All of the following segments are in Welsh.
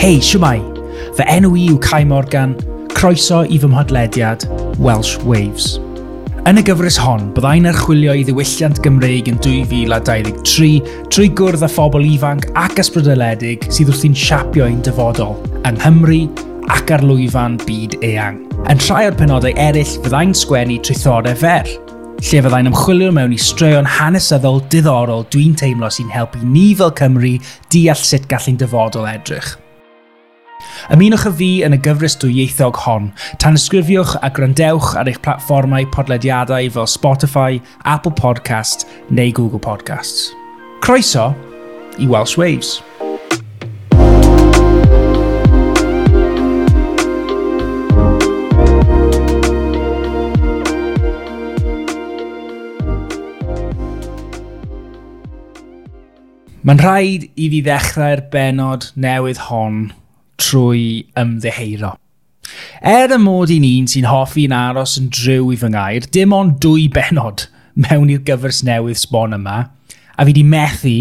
Hei, siwmai! Fy enw i yw Cai Morgan, croeso i fy mhodlediad Welsh Waves. Yn y gyfres hon, byddai'n archwilio i ddiwylliant Gymreig yn 2023 trwy gwrdd â phobl ifanc ac ysbrydoledig sydd wrthi'n siapio ein dyfodol, yng Nghymru ac ar lwyfan byd eang. Yn rhai o'r penodau eraill byddai'n sgwennu traethorau fer, lle fyddai'n ymchwilio mewn i straeon hanesyddol diddorol dwi'n teimlo sy'n helpu ni fel Cymru deall sut gallwn dyfodol edrych. Ymunwch y fi yn y gyfres dwyieithog hon, tan ysgrifiwch a grandewch ar eich platfformau podlediadau fel Spotify, Apple Podcast neu Google Podcasts. Croeso i Welsh Waves. Mae'n rhaid i fi ddechrau'r benod newydd hon trwy ymddeheiro. Er y mod i'n un sy'n hoffi'n aros yn driw i fy ngair, dim ond dwy benod mewn i'r gyfres newydd sbon yma, a fi di methu,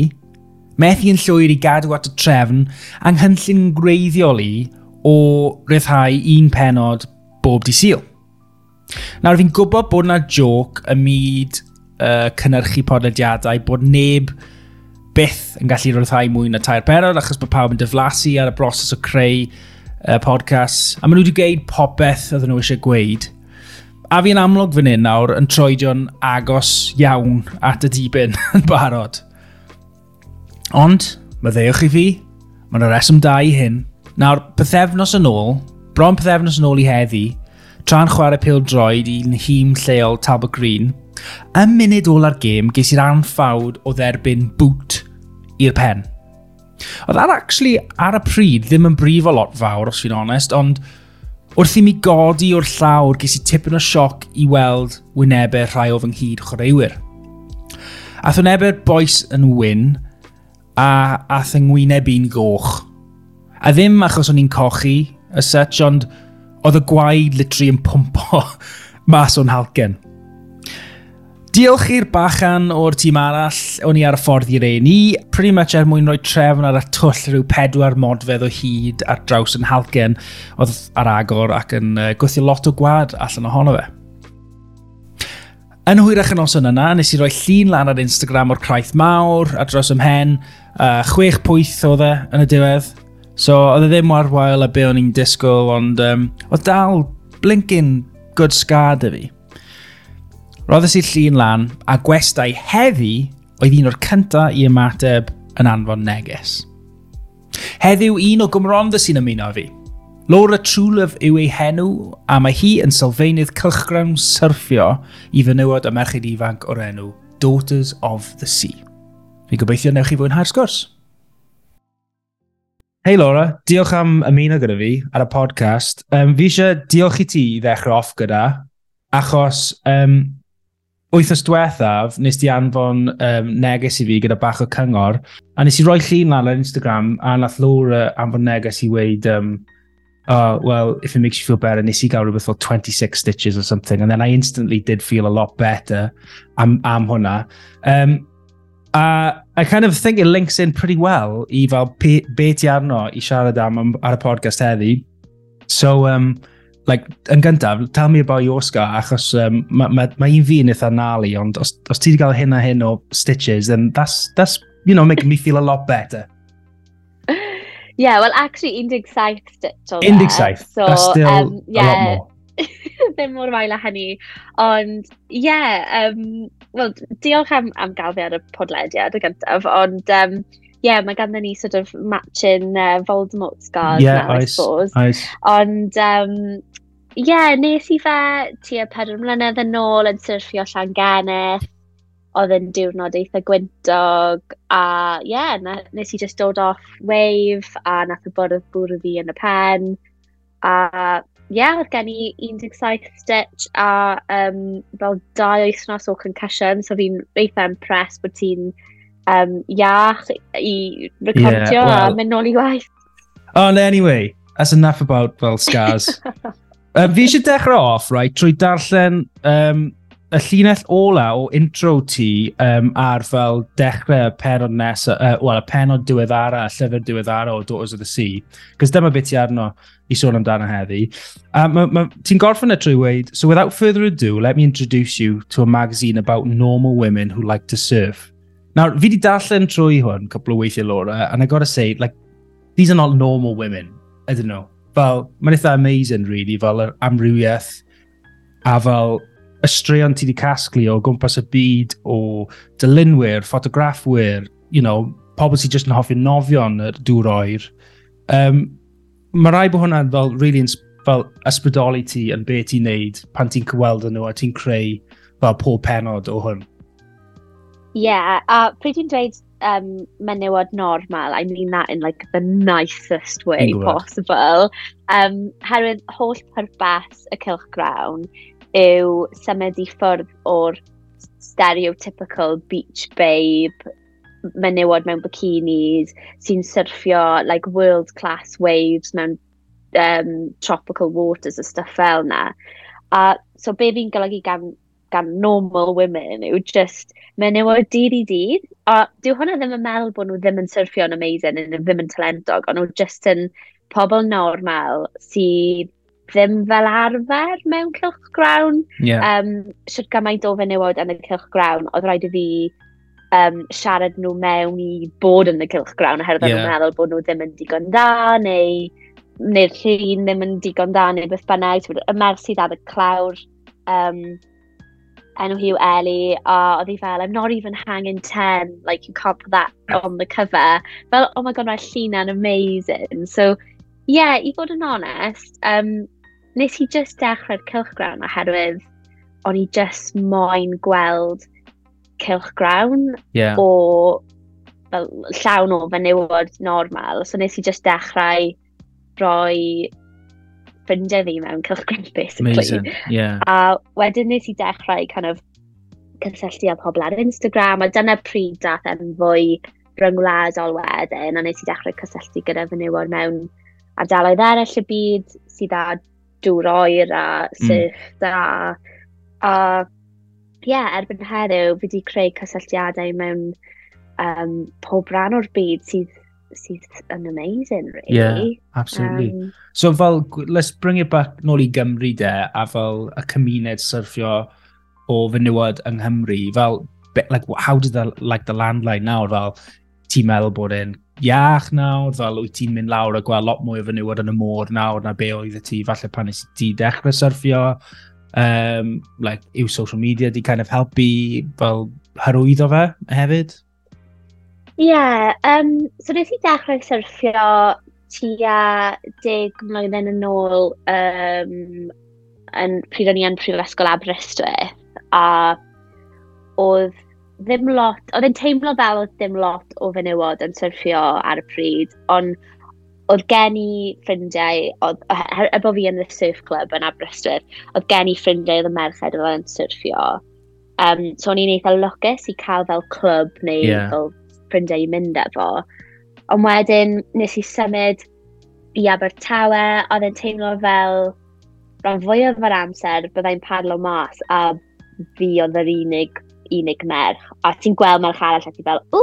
methu yn llwyr i gadw at y trefn, anghynllun greiddiol i o ryddhau un penod bob di syl. Nawr fi'n gwybod bod yna joc ym myd uh, cynnyrchu podlediadau bod neb byth yn gallu rhyddhau mwy na tair berod, achos bod pawb yn dyflasu ar y broses o creu uh, podcast. A maen nhw wedi gweud popeth oedd nhw eisiau gweud. A fi'n amlwg fan hyn nawr yn troedio'n agos iawn at y dibyn yn barod. Ond, mae meddeiwch i fi, mae'n y reswm da i hyn. Nawr, pethefnos yn ôl, bron pethefnos yn ôl i heddi, tra'n chwarae pil droed i'n hîm lleol Talbot Green, y munud ôl ar gêm ges i'r anffawd o dderbyn boot i'r pen. Oedd ar actually ar y pryd ddim yn brif o lot fawr, os fi'n onest, ond wrth i mi godi o'r llawr, ges i tipyn o sioc i weld wynebau rhai o fy nghyd chwaraewyr. Ath wynebau'r boes yn wyn, a ath yng ngwyneb i'n goch. A ddim achos o'n i'n cochi, y such, ond oedd y gwaed litri yn pwmpo mas o'n halgen. Diolch i'r bachan o'r tîm arall, o'n i ar y ffordd i'r ein i, pretty much er mwyn rhoi trefn ar y twll rhyw pedwar modfedd o hyd ar draws yn halgen, oedd ar agor ac yn uh, gwythio lot o gwad allan ohono fe. Yn hwyrach yn oson yna, nes i roi llun lan ar Instagram o'r craith mawr a dros ymhen, uh, chwech pwyth oedd e yn y diwedd. So, oedd e ddim warwael a be o'n i'n disgwyl, ond um, oedd dal blinkin good scar dy fi. Roddes i'r llun lan a gwestai heddi oedd un o'r cyntaf i ymateb yn anfon neges. Heddiw un o Gymronda sy'n ymuno fi. Laura Trulev yw ei henw a mae hi yn sylfaenydd cylchgrawn syrffio i fenywod y merched ifanc o'r enw Daughters of the Sea. Fi gobeithio newch chi fwynhau'r sgwrs. Hei Laura, diolch am ymuno gyda fi ar y podcast. Um, fi eisiau diolch i ti i ddechrau off gyda, achos um, wythnos diwethaf, nes di anfon um, neges i fi gyda bach o cyngor, a nes i roi llun lan ar Instagram, a nath Laura anfon neges i weid, um, oh, well, if it makes you feel better, nes i gael rhywbeth fel 26 stitches or something, and then I instantly did feel a lot better am, am hwnna. Um, a I kind of think it links in pretty well i fel be ti arno i siarad am ar y podcast heddi. So, um, like, yn gyntaf, tell me about your scar, achos um, mae ma, ma un fi yn eitha nali, ond os, os ti wedi cael hyn a hyn o stitches, then that's, that's, you know, making me feel a lot better. Yeah, well, actually, 17 stitch o 17, e, so, that's still um, yeah. a lot more. ddim mor fael â hynny. Ond, ie, yeah, um, well, diolch am, am gael fi ar y podlediad y gyntaf, ond, um, yeah, mae ganddyn ni sort of matching uh, Voldemort scars yeah, now, I, I suppose. Ice. Ond, um, yeah, nes i fe tua pedwar mlynedd yn ôl yn syrffio Llangenneth. Oedd yn diwrnod eitha gwyntog. A ie, yeah, nes i just dod off wave a nath y bwrdd bwrdd fi yn y pen. A ie, yeah, oedd gen i 17 stitch a um, fel dau oethnos o concussion. So fi'n eitha impressed bod ti'n um, iach i recordio yeah, well, a mynd nôl i waith. Oh, no, anyway, that's enough about, well, scars. Um, fi eisiau dechrau off, right, trwy darllen um, y llinell ola o intro ti um, ar fel dechrau penod nesaf, uh, wel, y penod diweddara, llyfr diweddara o Daughters of the Sea, cos dyma beth ti arno i sôn amdano heddi. Um, ti'n gorffen y trwy weid, so without further ado, let me introduce you to a magazine about normal women who like to surf. Nawr, fi di darllen trwy hwn, couple o weithiau Laura, and I gotta say, like, these are not normal women, I don't know fel, mae'n eitha amazing, really, fel yr amrywiaeth a fel y straeon ti wedi casglu o gwmpas y byd o dylunwyr, ffotograffwyr, you know, pobl sy'n just yn hoffi nofion y dŵr oer. Um, mae rai bod hwnna'n fel, really, fel ysbrydoli ti yn beth ti'n neud pan ti'n cyweld nhw a ti'n creu fel pob penod o hwn. Ie, yeah, a pryd ti'n dweud um, menywod normal, I mean that in like the nicest way possible. Um, herwydd holl pwrpas y cilchgrawn yw symud i ffwrdd o'r stereotypical beach babe, menywod mewn bikinis, sy'n surfio like world class waves mewn um, tropical waters a stuff fel na. A uh, so be fi'n golygu gan, gan normal women yw just Mae newid dydd i dydd, a dyw hwnna ddim yn meddwl bod nhw ddim yn syrffio'n amazing yn ddim yn talentog, ond nhw jyst yn pobl normal sydd ddim fel arfer mewn cylch grawn. Yeah. Um, Siwt gymaint o fenywod yn y cylch grawn, oedd rhaid i fi um, siarad nhw mewn i bod yn y cylch grawn, oherwydd yeah. nhw'n meddwl bod nhw ddim yn digon da, neu neu'r llun ddim yn digon da, neu beth bynnag. Y mer sydd ar y clawr, um, enw hi yw Ellie, a oedd hi fel, I'm not even hanging ten, like you can't put that on the cover. Fel, oh my god, mae'r llina'n amazing. So, yeah, i fod yn honest, um, nes i just dechrau'r cilchgrawn oherwydd o'n i just moyn gweld cilchgrawn yeah. o fel, llawn o fenywod normal. So nes i just dechrau rhoi ffrindiau fi mewn cylchgraff, basically. Amazing, yeah. A wedyn nes i dechrau kind of cysylltu â pobl ar Instagram, a dyna pryd dath yn fwy ryngwladol wedyn, a nes i dechrau cysylltu gyda fenywod mewn ardaloedd eraill y byd sydd â dŵr oer a syllt mm. da. a ie, yeah, erbyn heddiw, fi wedi creu cysylltiadau mewn um, pob rhan o'r byd sydd sydd yn amazing, really. Yeah, absolutely. Um, so fel, let's bring it back nôl i Gymru de, a fel y cymuned syrffio o fenywod yng Nghymru, fel, like, how did the, like, the landline nawr, fel, ti'n meddwl bod e'n iach nawr, fel wyt ti'n mynd lawr a gweld lot mwy o fenywod yn y môr nawr na be oedd y ti, falle pan nes ti dechrau surfio, um, like, yw social media di kind of helpu fel hyrwyddo fe hefyd? Ie, yeah, um, so nes i dechrau surfio tua deg mlynedd yn ôl um, yn pryd o'n i yn Prifysgol Aberystwyth a oedd ddim lot, oedd yn teimlo fel oedd ddim lot o fenywod yn syrffio ar y pryd, ond oedd gen i ffrindiau, oedd, er bod fi yn y surf club yn Aberystwyth, oedd gen i ffrindiau oedd y merched oedd yn syrffio. Um, so o'n i'n eitha lwcus i cael fel clwb neu yeah. fel ffrindiau i mynd efo. Ond wedyn nes i symud i Abertawe, oedd yn teimlo fel rhan fwyaf o'r amser byddai'n padlo mas a fi oedd yr unig unig merch. A ti'n gweld merch arall a ti'n fel, o,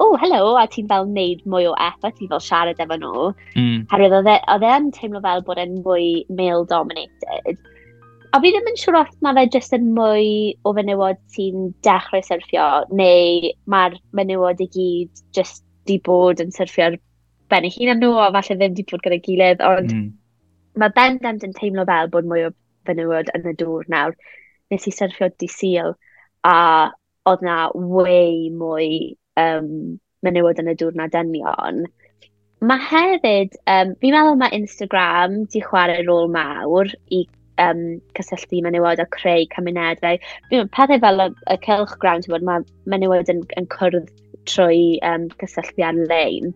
o, helo, a ti'n fel wneud mwy o effort i fel siarad efo nhw. Mm. Herwydd e, oedd e yn teimlo fel bod e'n fwy male-dominated. A fi ddim yn siŵr os mae fe jyst yn mwy o fenywod sy'n dechrau syrffio, neu mae'r menywod i gyd jyst di bod yn syrffio'r ben eu hun nhw, a falle ddim di bod gyda'i gilydd, ond mm. mae bendant yn teimlo fel bod mwy o fenywod yn y dŵr nawr. Nes i syrffio di syl, a oedd na way mwy um, menywod yn y dŵr na dynion. Mae hefyd, um, fi'n meddwl mae Instagram di chwarae rôl mawr i um, cysylltu menywod a creu cymunedau. Fi'n pethau fel y, y cylch grawn, ti'n bod, mae menywod yn, yn cwrdd trwy um, cysylltu ar-lein.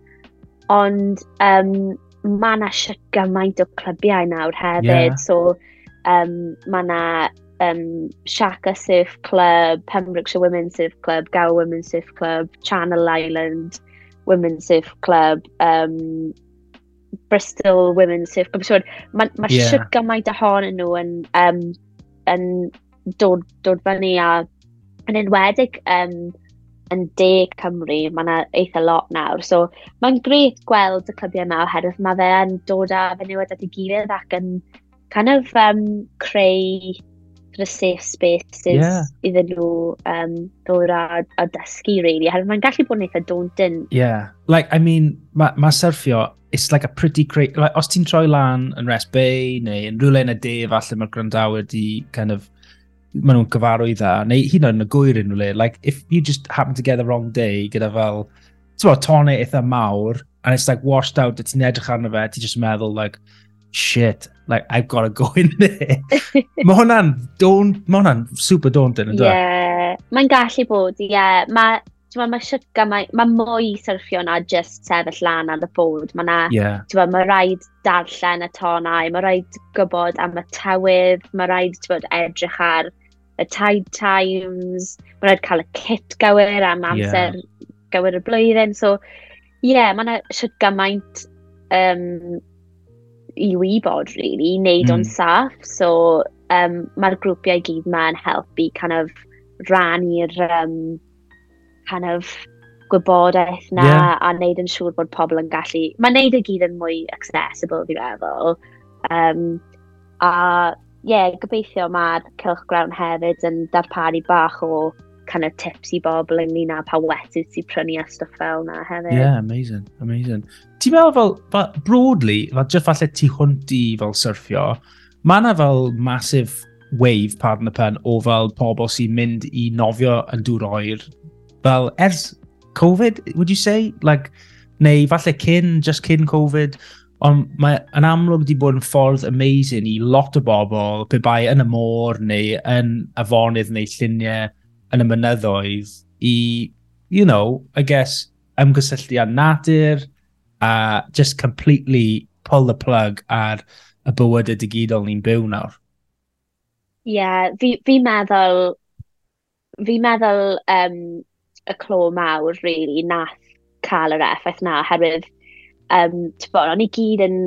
Ond um, mae yna gymaint o clybiau nawr hefyd, yeah. so um, mae yna um, Shaka Surf Club, Pembrokeshire Women's Surf Club, Gower Women's Surf Club, Channel Island Women's Surf Club, um, Bristol Women's Surf Club. Oh, so, mae ma yeah. siwt gymaint ohonyn nhw yn, um, yn dod, dod fyny a yn enwedig um, yn de Cymru, mae yna eitha lot nawr. So mae'n gret gweld y clybiau yma oherwydd mae fe yn dod â fe newid at ei gilydd ac yn kind of um, creu sort of safe spaces yeah. iddyn nhw um, ddod a, a dysgu, really. Oherwydd mae'n gallu bod yn eitha daunting. Yeah. Like, I mean, mae ma surfio it's like a pretty great... Like, os ti'n troi lan yn Rest Bay neu yn rhywle yn y de, falle mae'r gwrandawyr di kind of maen nhw'n gyfarwydd dda, neu hyn yn y gwyr yn rhywle. like, if you just happen to get the wrong day gyda fel, ti'n bod, tonau eitha mawr, and it's like washed out, ti'n edrych arno fe, ti'n just meddwl, like, shit, like, I've got to go in there. mae hwnna'n, mae hwnna'n super daunting, ynddo? yeah. mae'n gallu bod, ie. Yeah. Mae Mae ma sut gymaint, mae mwy syrffio na just sefyll lan ar y bod. Mae na, yeah. Bod, mae rhaid darllen y tonau, mae rhaid gwybod am y tywydd, mae rhaid bod, edrych ar y tide times, mae rhaid cael y kit gywir am amser yeah. gywir y blwyddyn. So, ie, yeah, mae yna sut gymaint um, i wybod, really, i wneud mm. o'n saff. So, um, mae'r grwpiau gyd ma'n helpu kind of rannu'r um, kind of gwybodaeth na yeah. a wneud yn siŵr bod pobl yn gallu... Mae'n wneud y e gyd yn mwy accessible, fi feddwl. Um, a ie, yeah, gobeithio mae'r Cylch Grawn hefyd yn darparu bach o kind of tips i bobl ynglyn â pa wetydd sy'n prynu a stuff fel na hefyd. Yeah, amazing, amazing. Ti'n meddwl fel, fel, broadly, fel just falle ti hwnt i fel surfio, mae yna fel massive wave, pardon the pen, o fel pobl sy'n mynd i nofio yn dŵr oer fel ers Covid, would you say? Like, neu falle cyn, just cyn Covid, ond mae yn amlwg wedi bod yn ffordd amazing i lot o bobl pe bai yn y môr neu yn afonydd neu lluniau yn y mynyddoedd i, you know, I guess, ymgysylltu â natur a just completely pull the plug ar y bywyd y digidol ni'n byw nawr. Ie, yeah, fi, fi meddwl, fi meddwl um, y clo mawr, really, nath cael yr effaith na, herwydd, um, bod, o'n i gyd yn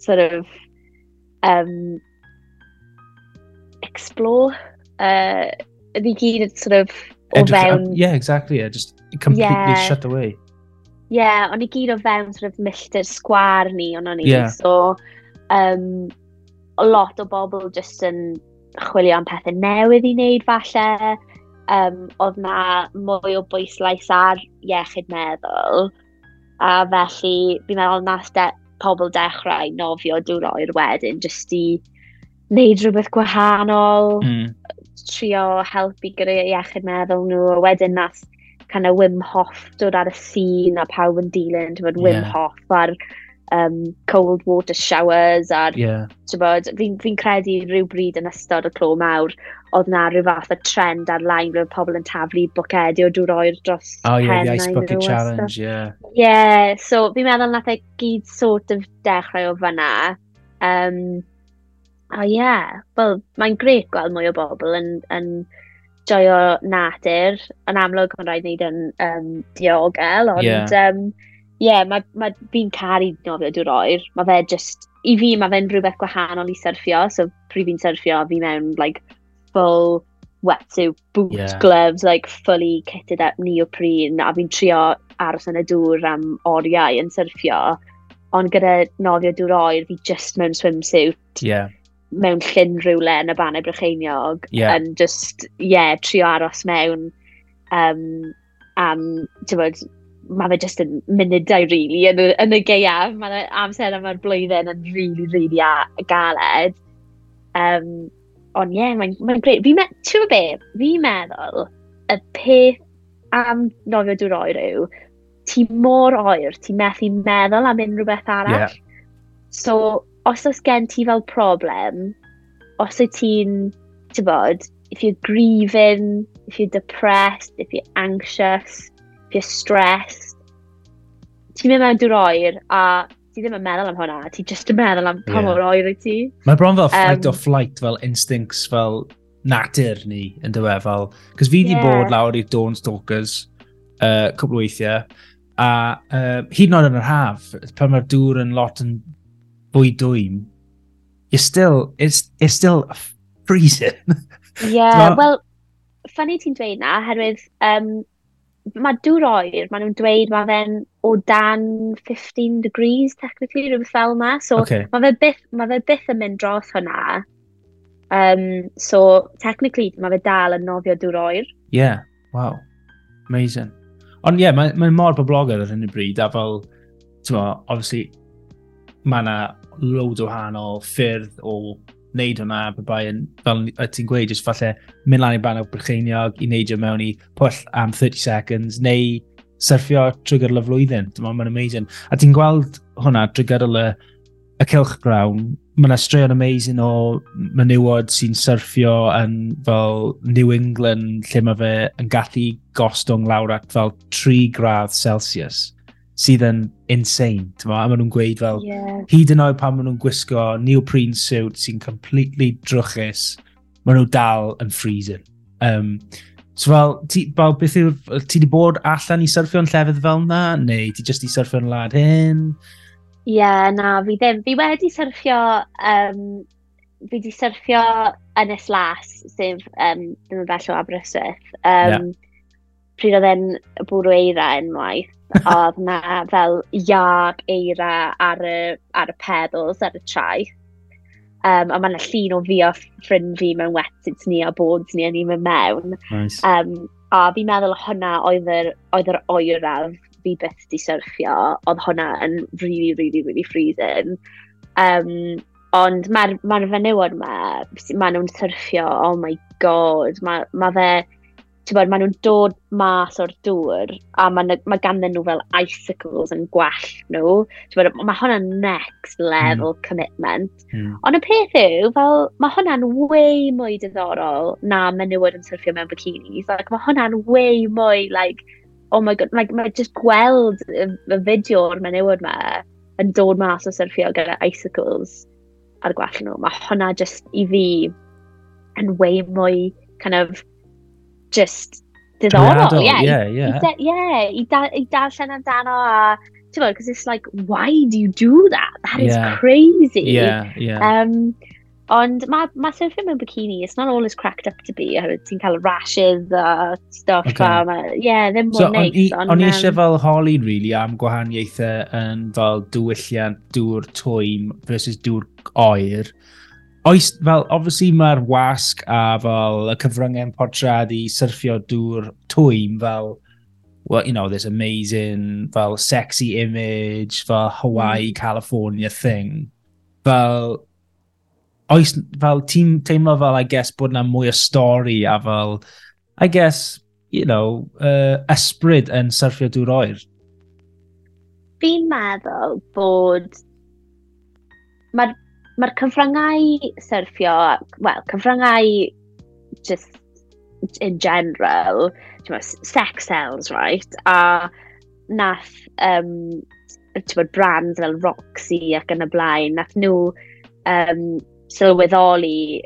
sort of um, explore. Uh, ni gyd yn sort of o Edrych, fewn... Yeah, exactly, yeah, just completely yeah. shut away. Yeah, o'n i gyd o fewn sort of milltir sgwar ni, o'n o'n i. Yeah. So, um, a lot o bobl just yn chwilio am pethau newydd i wneud falle, um, oedd na mwy o bwyslais ar iechyd meddwl. A felly, fi'n meddwl nas de pobl dechrau nofio dŵr oer wedyn, jyst i wneud rhywbeth gwahanol, mm. trio helpu gyda iechyd meddwl nhw, a wedyn nas kind of Wim Hof dod ar y sîn a pawb yn dilyn, ti'n bod Wim yeah. Hof a'r um, cold water showers a'r, yeah. fi'n fi credu rhyw bryd yn ystod y clo mawr, oedd na rhyw fath o trend ar-line ble pobl yn taflu bocedi o dŵr oer dros oh, yeah, the ice bucket challenge, ie. Yeah. yeah, so fi'n meddwl nath e gyd sort of dechrau o fyna. Um, oh, ie, yeah. well, mae'n gret gweld mwy o bobl yn, yn joio natur. Yn amlwg, mae'n rhaid wneud yn um, diogel, ond... Yeah. Um, ie, yeah, mae, ma fi'n caru nofio dŵr oer. Mae fe just, i fi, mae fe'n rhywbeth gwahanol i surfio, So, pryd fi'n surfio, fi mewn, like, full wetsuit, boot, yeah. gloves, like, fully kitted up neoprene. A fi'n trio aros yn y dŵr am oriau yn surfio, Ond gyda nofio dŵr oer, fi just mewn swimsuit. Yeah mewn llyn rhywle yn y bannau brycheiniog yeah. and just, yeah, trio aros mewn um, am, ti'n bod, mae fe jyst yn munudau, really, yn y, yn y geiaf. Mae amser yma'r blwyddyn yn really, really a galed. Um, ond ie, yeah, mae'n mae greu. Fi meddwl, ti'n be, fi meddwl y peth am nofio dŵr oer yw, ti mor oer, ti methu meddwl am unrhyw beth arall. Yeah. So, os oes gen ti fel problem, os oes ti'n, ti'n bod, if you're grieving, if you're depressed, if you're anxious, you're stressed, ti'n mynd mewn dŵr oer a ti ddim yn meddwl am hwnna, ti just yn meddwl am pa mor oer i ti. Mae bron fel fight um, or flight, fel instincts, fel natur ni yn dywe, fel... Cos fi wedi yeah. bod lawr i Dawn Stalkers uh, cwbl weithiau, a uh, hyd yn oed yn yr haf, pan mae'r dŵr yn lot yn fwy dwym, you're still, it's, it's still freezing. yeah, well, funny ti'n dweud na, herwydd um, mae dŵr oer, maen nhw'n dweud mae fe'n o dan 15 degrees, technically, rhywbeth fel yma. So, okay. mae fe byth, mae fe byth yn mynd dros hwnna. Um, so, technically, mae fe dal yn nofio dŵr oer. Yeah, wow. Amazing. Ond ie, yeah, mae'n ma mor boblogaidd ar hyn y bryd, a fel, ti'n obviously, mae yna loads o wahanol ffyrdd o wneud hwnna pe bai yn, fel ti'n gweud, jyst falle mynd lan i banel Brycheiniog i neidio mewn i pwll am 30 seconds, neu syrffio trwy gyrl y flwyddyn. Dyma, mae'n amazing. A ti'n gweld hwnna trwy gyrl y, y cilch grawn, mae yna straeon amazing o menywod sy'n syrffio yn fel New England, lle mae fe yn gallu gostwng lawr at fel 3 gradd Celsius sydd yn insane, ti'n a maen nhw'n gweud fel, yeah. hyd yn oed pan maen nhw'n gwisgo neoprene suit sy'n completely drwchus, maen nhw dal yn freezing. Um, so fel, ti, fel beth yw, ti di bod allan i surfio'n llefydd fel na, neu ti jyst i surfio'n lad hyn? Ie, yeah, na, fi ddim. Fi wedi surfio, um, fi wedi syrffio Ynys Las, sef, um, ddim yn bell o Aberystwyth. Um, yeah pryd oedd e'n bwrw eira unwaith, oedd na fel iag eira ar y, ar y pedals, ar y traeth. Um, a mae yna llun o fi o ffrind fi mewn wetsuits ni a boards ni a ni'n mynd mewn. Nice. Um, a fi'n meddwl hwnna oedd yr, oedd yr oeraf fi byth di syrchio, oedd hwnna yn really, really, really freezing. Um, ond mae'r ma, r, ma r fenywod yma, maen nhw'n syrchio, oh my god, mae ma fe bod, maen nhw'n dod mas o'r dŵr a mae, ma ganddyn nhw fel icicles yn gwell nhw. Bod, mae hwnna'n next level mm. commitment. Mm. Ond y peth yw, fel, mae hwnna'n way mwy diddorol na menywod yn syrffio mewn bikinis. Like, mae hwnna'n way mwy, like, oh my god, like, mae just gweld y, y fideo o'r menywod ma yn dod mas o syrffio gyda icicles ar gwell nhw. Mae hwnna just i fi yn way mwy kind of just diddorol, ie. Ie, yeah. I darllen amdano a, ti'n bod, because it's like, why do you do that? That yeah. is crazy. Yeah, yeah. Um, ond mae ma surfing mewn bikini, it's not all as cracked up to be, ti'n cael rashes a stuff. Okay. A ma, yeah, ddim mor so, neis. On, i eisiau fel holi, really, am gwahaniaethau yn fel dwylliant dŵr twym versus dŵr oer oes, fel, obviously mae'r wasg a fel y cyfryngau'n portrad i syrffio dŵr twym fel, well, you know, this amazing, fel sexy image, fel Hawaii, mm. California thing. Fel, oes, fel ti'n teimlo fel, I guess, bod na mwy o stori a fel, I guess, you know, uh, ysbryd yn syrffio dŵr oer. Fi'n meddwl bod mae'r mae'r cyfryngau syrffio, wel, cyfryngau just in general, sex sells, right? A nath um, bod, brands fel Roxy ac yn y blaen, nath nhw um, sylweddoli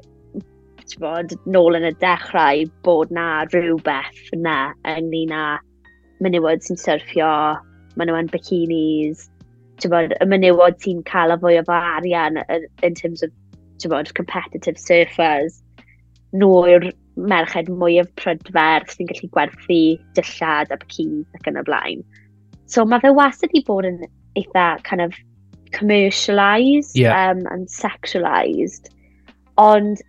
bod, nôl yn y dechrau bod na rhywbeth na ynglyn â menywod sy'n syrffio, maen nhw yn bikinis, bod, y menywod sy'n cael a fwy o arian in terms of bod, competitive surfers, nhw'r yw'r merched mwyaf prydferth sy'n gallu gwerthu dillad a bikinis ac yn y blaen. So mae fe wastad i bod yn eitha kind of commercialised yeah. um, and sexualised. Ond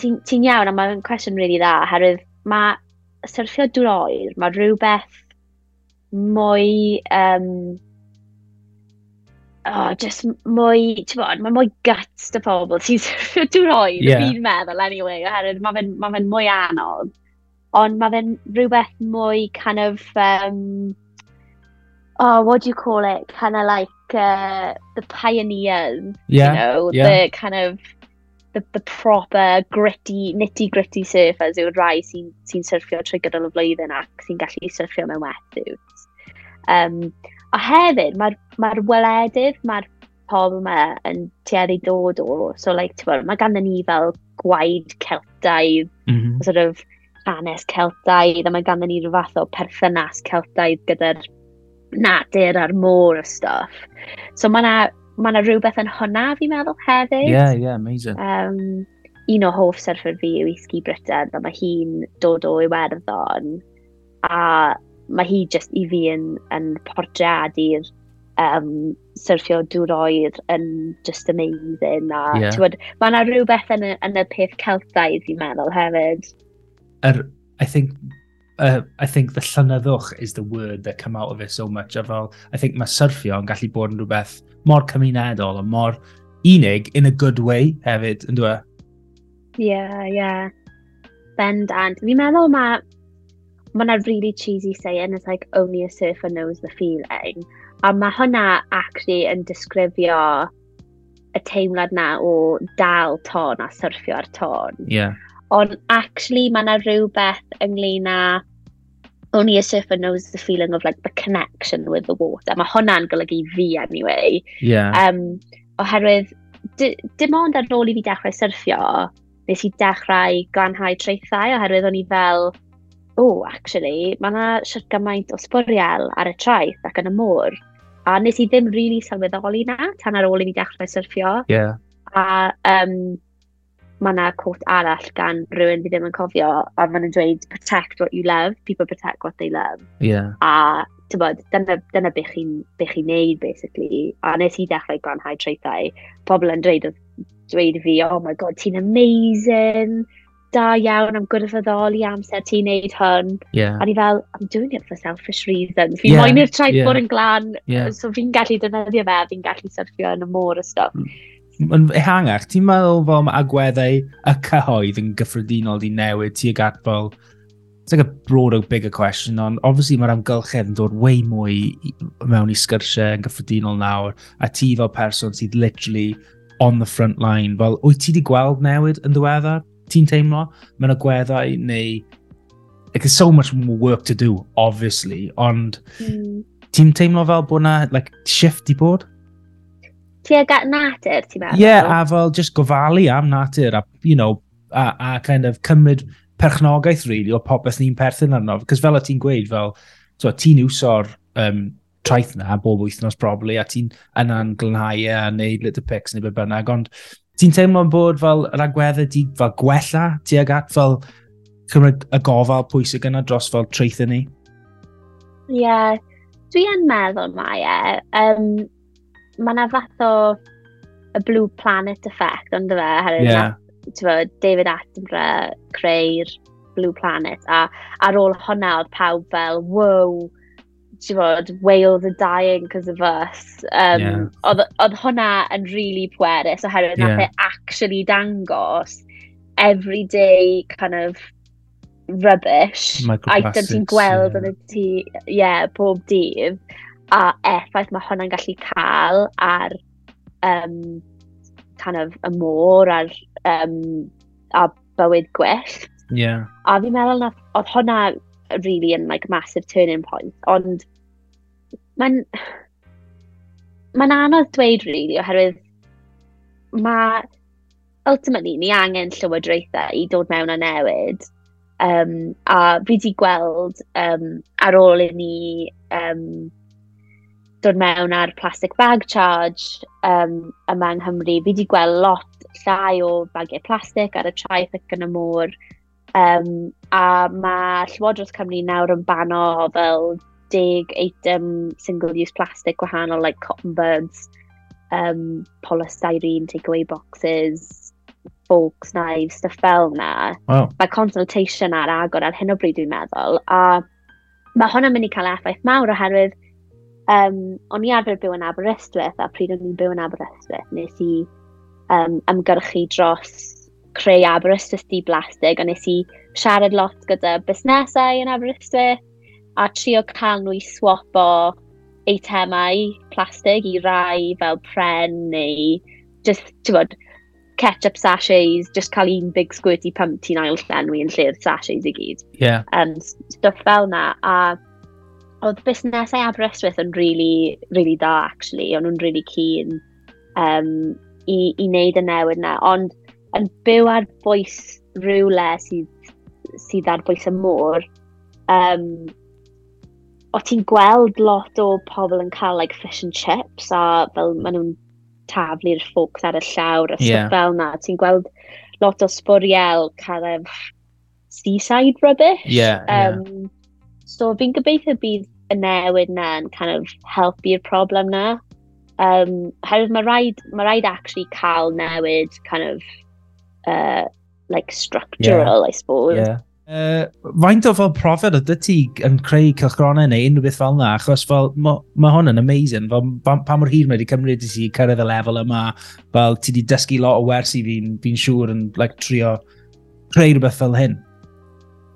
ti'n ti iawn, a mae'n cwestiwn really dda, herwydd mae syrffio dŵr oer, mae rhywbeth mwy um, oh, just mwy, ti'n bod, mae mwy guts dy pobl sy'n dwi'n rhoi, yeah. fi'n meddwl, anyway, oherwydd mae fe'n ma fe mwy anodd. Ond mae fe'n rhywbeth mwy kind of, um, oh, what do you call it, kind of like uh, the pioneers, yeah. you know, yeah. the kind of, the, the proper gritty, nitty gritty surfers yw'r rai sy'n sy, n, sy n trwy gydol y flwyddyn ac sy'n gallu surfio mewn wetsuits. Um, A hefyd, mae'r ma, weledydd, mae'r pobl yma yn tueddu dod o. So, like, ti'n mae ganddyn ni fel gwaed Celtaidd, mm -hmm. sort of hanes Celtaidd, a mae ganddyn ni rhyw fath o perthynas Celtaidd gyda'r nadur a'r môr a stuff. So, mae yna ma, rhywbeth yn hwnna, fi'n meddwl, hefyd. Yeah, yeah, amazing. Um, un o hoff surfer fi yw i sgi Britain, a mae hi'n dod o Iwerddon, a mae hi just i fi yn, yn portreadu'r um, syrffio dŵr oer yn just amazing. A, yeah. Tywod, mae yna rhywbeth yn y, yn y peth Celtaidd fi'n meddwl hefyd. Er, I think uh, I think the llynyddwch is the word that come out of it so much. A fel, I think mae syrffio yn gallu bod yn rhywbeth mor cymunedol a mor unig in a good way hefyd, yn dweud? Ie, yeah, ie. Yeah. Bendant. Fi'n meddwl mae mae yna really cheesy saying, it's like, only a surfer knows the feeling. A mae hwnna actually yn disgrifio y teimlad na o dal ton a surfio ar ton. Yeah. Ond actually mae yna rhywbeth ynglyn â only a surfer knows the feeling of like the connection with the water. Mae hwnna'n golygu fi anyway. Yeah. Um, oherwydd, dim ond ar ôl i fi dechrau syrffio, nes i dechrau glanhau traethau oherwydd o'n i fel, o, actually, mae yna siwr gymaint o sbwriel ar y traeth ac yn y môr. A nes i ddim rili really sylweddoli na tan ar ôl i fi dechrau syrffio. Yeah. A um, mae yna cwt arall gan rhywun fi ddim yn cofio, a maen dweud, protect what you love, people protect what they love. Yeah. A tybod, dyna, dyna beth chi'n be chi neud, basically. A nes i dechrau gwanhau traethau, pobl yn dweud, dweud fi, oh my god, ti'n amazing, da iawn am gwirfoddoli amser ti'n neud hwn. Yeah. A ni fel, I'm doing it for selfish reasons. Fi yeah. moyn i'r traeth yeah. bod yn glan, yeah. so fi'n gallu defnyddio fe, fi'n gallu syrffio yn y môr a stuff. Yn ehangach, ti'n meddwl fel mae agweddau y cyhoedd yn gyffredinol di newid tuag at fel... It's like a broader, bigger question, ond obviously mae'r amgylchedd yn dod way mwy mewn i sgyrsiau yn gyffredinol nawr, a ti fel person sydd literally on the front line, fel, wyt ti wedi gweld newid yn ddiweddar? ti'n teimlo mewn agweddau neu... Like, there's so much more work to do, obviously, ond mm. ti'n teimlo fel bod na like, shift di bod? Ti ag at natur, ti'n meddwl? Ie, yeah, a fel just gofalu am natur a, you know, a, a kind of cymryd perchnogaeth, really, o popeth ni'n perthyn arno. Cos fel o ti'n gweud, fel, so, ti'n iwso'r um, traeth na bob wythnos probably a ti'n yna'n glynhau e a neud little pics neu beth bynnag, ond ti'n teimlo bod fel yr agweddau di fel gwella tuag at fel cymryd y gofal pwysig yna dros fel treitha ni? Ie, yeah, dwi yn meddwl mae e. Um, mae yna fath o y Blue Planet effect, ond fe, herwydd yeah. na, David Attenborough creu'r Blue Planet, a ar ôl hwnna oedd pawb fel, wow, bod, whales are dying because of us. Um, yeah. Oedd, oedd hwnna yn really pwerus oherwydd yeah. nath e actually dangos everyday kind of rubbish item ti'n gweld yeah. yn y tŷ, yeah, bob dydd a effaith mae hwnna'n gallu cael ar um, kind of y môr a'r um, a bywyd gwyllt. Yeah. A fi'n meddwl na, oedd hwnna really yn like massive turning point. Ond mae'n mae'n anodd dweud really oherwydd mae ultimately ni angen llywodraethau i dod mewn a newid. Um, a fi di gweld um, ar ôl i ni um, dod mewn ar plastic bag charge um, yma yng Nghymru, fi di gweld lot llai o bagiau plastic ar y traeth ac yn y môr. Um, a mae Llywodraeth Cymru nawr yn bano fel deg eitem single-use plastic gwahanol, like cotton buds, um, polystyrene takeaway boxes, forks, knives, stuff fel na. Wow. Mae consultation ar agor ar hyn o bryd dwi'n meddwl, a mae hwnna'n mynd i cael effaith mawr oherwydd um, o'n i arfer byw yn Aberystwyth a pryd o'n i'n byw yn Aberystwyth, nes i um, ymgyrchu dros creu Aberystwyth Blastig a nes i siarad lot gyda busnesau yn Aberystwyth a trio cael nhw i swapo eitemau plastig i rai fel pren neu just, ti'n bod, ketchup sachets, just cael un big squirty pump ti'n ail llenwi yn lle'r sachets i gyd. Yeah. Um, stuff fel na. A oedd busnesau Aberystwyth yn really, really da, actually. O'n nhw'n really keen um, i, i wneud y newid na. Ond yn byw ar bwys rhywle sydd, sydd ar bwys y môr, um, o ti'n gweld lot o pobl yn cael like, fish and chips a fel maen nhw'n taflu'r ffocs ar y llawr a yeah. fel na. Ti'n gweld lot o sbwriel cael ef seaside rubbish. Yeah, um, yeah. So fi'n gobeithio bydd y newid na yn kind of helpu'r problem na. Um, Herwydd mae rhaid, mae rhaid actually cael newid kind of uh, like structural, yeah. I suppose. Yeah. Uh, faint o fel profiad o ti yn creu cylchgronau neu unrhyw beth fel yna, achos fel, mae ma hwn yn amazing, fel, pa, pa mor hir mae wedi cymryd i ti cyrraedd y lefel yma, fel ti wedi dysgu lot o wersi fi'n fi siŵr yn like, trio creu rhywbeth fel hyn.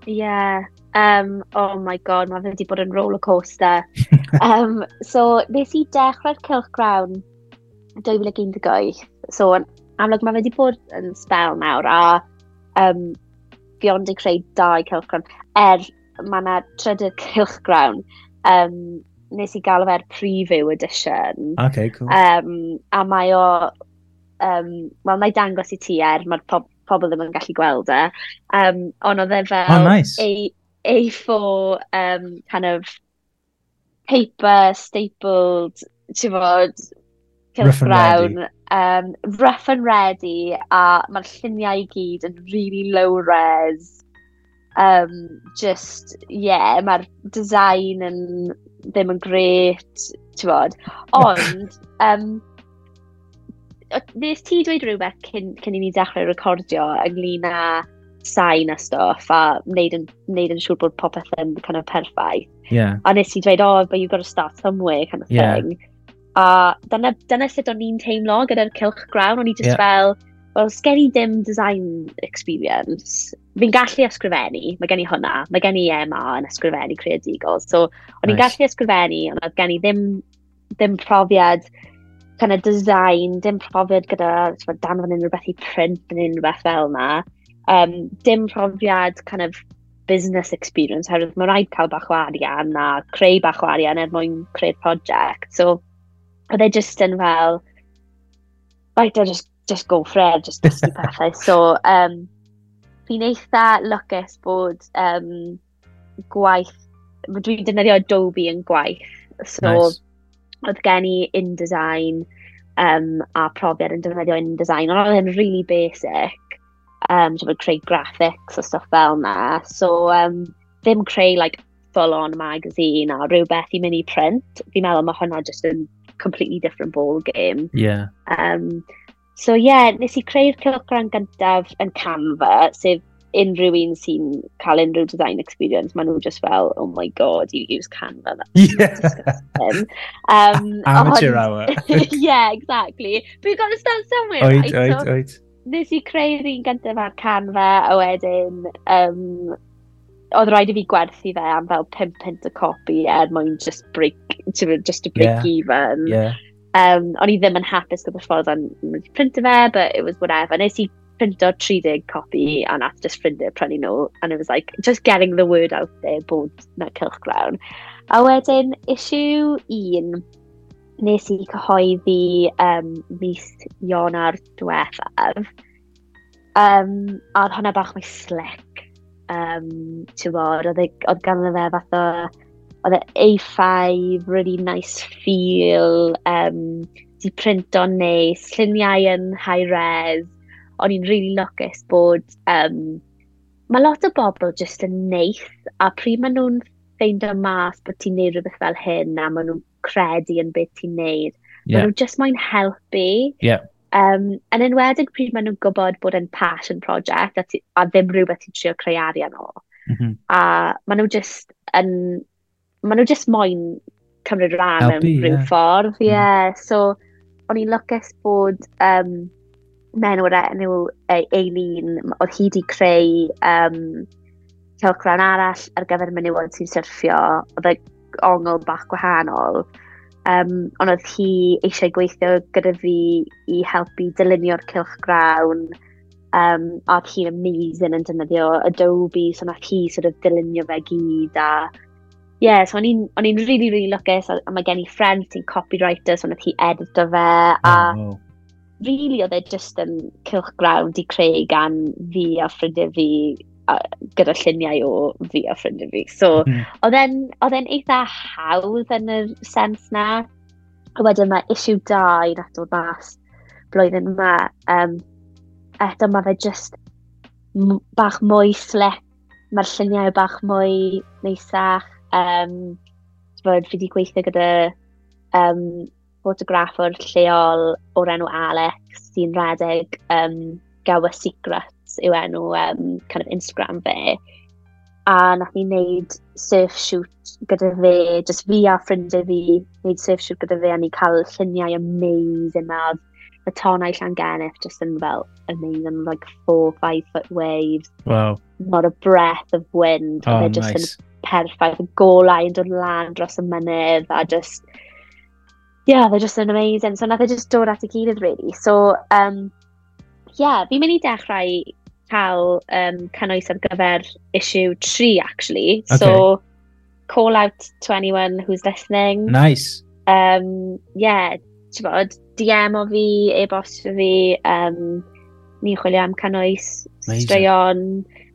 Yeah, um, oh my god, mae fe wedi bod yn roller coaster. um, so, nes i dechrau'r cylchgrawn 2018, so amlwg mae fe wedi bod yn spel nawr a um, fi ond i creu dau cylchgrawn. Er mae yna trydydd cylchgrawn, um, nes i gael efo'r preview edition. Okay, cool. Um, a mae o, um, wel, mae dangos i ti er, mae'r pob pobl ddim yn gallu gweld e. Um, ond oedd e fel oh, nice. A, A4 um, kind of paper stapled, ti'n fod, Cylch Brown. Um, rough and ready, a mae'r lluniau i gyd yn really low-res. Um, just, yeah, mae'r design yn ddim yn gret, ti'n bod. Ond, um, nes ti dweud rhywbeth cyn, cyn i ni dechrau recordio ynglyn â sain a stuff a wneud yn, wneud yn siŵr bod popeth yn kind of perffaith. Yeah. A nes ti dweud, oh, but you've got to start somewhere kind of yeah. thing. A dyna, dyna sut o'n i'n teimlo gyda'r cilch grawn. O'n i just yeah. fel, wel, sgen i ddim design experience. Fi'n gallu ysgrifennu, mae gen i hwnna. Mae gen i EMA yn ysgrifennu creadigol. So, o'n nice. gallu ysgrifennu, ond oedd gen i ddim, ddim profiad kind of design, dim profiad gyda so, danfon unrhyw beth i print yn unrhyw beth fel yna. Um, dim profiad kind of business experience, herwydd mae rhaid cael bach o arian a creu bach o arian er mwyn creu'r prosiect. So, oedd e just yn fel, right, I just, just go for it, just dysgu pethau. So, um, fi'n eitha lwcus bod um, gwaith, dwi'n defnyddio Adobe yn gwaith. So, nice. oedd gen i InDesign um, a profiad yn defnyddio InDesign, ond oedd e'n really basic. Um, so, creu graphics a stuff fel na. So, um, ddim creu like full-on magazine a rhywbeth i mynd i print. Fi'n meddwl mae hwnna jyst yn completely different ball game. Yeah. Um, so yeah, nes i creu'r cilchran gyntaf yn Canva, sef unrhyw un sy'n cael unrhyw design experience, maen nhw just fel, oh my god, you use Canva, that's yeah. Um, Amateur hour. yeah, exactly. But you've got to start somewhere, oed, right? Oed, so, oed. Nes i creu'r un gyntaf ar Canva, a wedyn um, oedd rhaid i fi gwerthu fe am fel 5 pint y copi er mwyn just break, just to break yeah. even. Yeah. Um, o'n i ddim yn hapus gyda'r ffordd o'n wedi printo fe, but it was whatever. Nes i printo 30 copi a nath just ffrindiau prynu nhw, and it was like, just getting the word out there bod na cylch grawn. A wedyn, issue un, nes i cyhoeddi um, mis Ionar diwethaf, um, a oedd hwnna bach mwy slick um, bod, oedd e, oedd ganddo fe fath o, oedd e A5, really nice feel, um, di print o'n neis, lluniau yn high res, o'n i'n really lwcus bod, um, mae lot o bobl just yn neis, a pryd maen nhw'n ffeindio mas bod ti'n neud rhywbeth fel hyn, a maen nhw'n credu yn beth ti'n neud, yeah. maen nhw'n just moyn helpu, yeah. Um, yn enwedig pryd maen nhw'n gwybod bod yn passion project a, ti, a ddim rhywbeth ti'n trio creu arian o. Mm -hmm. A maen nhw just yn... Maen nhw just moyn cymryd rhan mewn rhyw yeah. ffordd. Ie, yeah. mm. so o'n i'n lwcus bod um, menw'r enw e, Eileen, oedd hi wedi creu um, cylchgran arall ar gyfer menywod sy'n syrffio, oedd y ongl bach gwahanol. Um, ond oedd hi eisiau gweithio gyda fi i helpu dylunio'r cilch grawn. Um, a oedd hi'n amazing yn defnyddio Adobe, so nath hi sort of dylunio fe gyd a yeah, so o'n i'n really, really lwcus, a, a mae gen i ffrind sy'n copywriter, so nath hi edito fe, a oh, wow. really oedd e just yn cilch grawn di creu gan fi a ffrindiau fi gyda lluniau o fi a ffrindiau fi. So, mm. oedd e'n eitha hawdd yn y sens na. A wedyn mae issue 2 nath dod mas blwyddyn yma. Um, eto mae fe just bach mwy slick. Mae'r lluniau bach mwy neisach. Um, fod fi wedi gweithio gyda um, ffotograffwr lleol o'r enw Alex sy'n rhedeg um, Gawa Secret Pets yw enw um, kind of Instagram fe. A nath ni wneud surf shoot gyda fe, just fi a ffrindiau fi, wneud surf shoot gyda fe a ni cael lluniau amazing a y tonau Llangennif just yn fel amazing, like four, five foot waves. Wow. Not a breath of wind. Oh, just nice. yn perffaith, y golau yn dod lan dros y mynydd a just yeah, they're just an amazing. So nath e just dod at y gilydd, really. So, um, yeah, fi'n mynd i dechrau cael um, cynnwys ar gyfer issue 3, actually. Okay. So, call out to anyone who's listening. Nice. Um, yeah, ti'n bod, DM o fi, e-bost o fi, um, ni'n chwilio am cynnwys, straeon.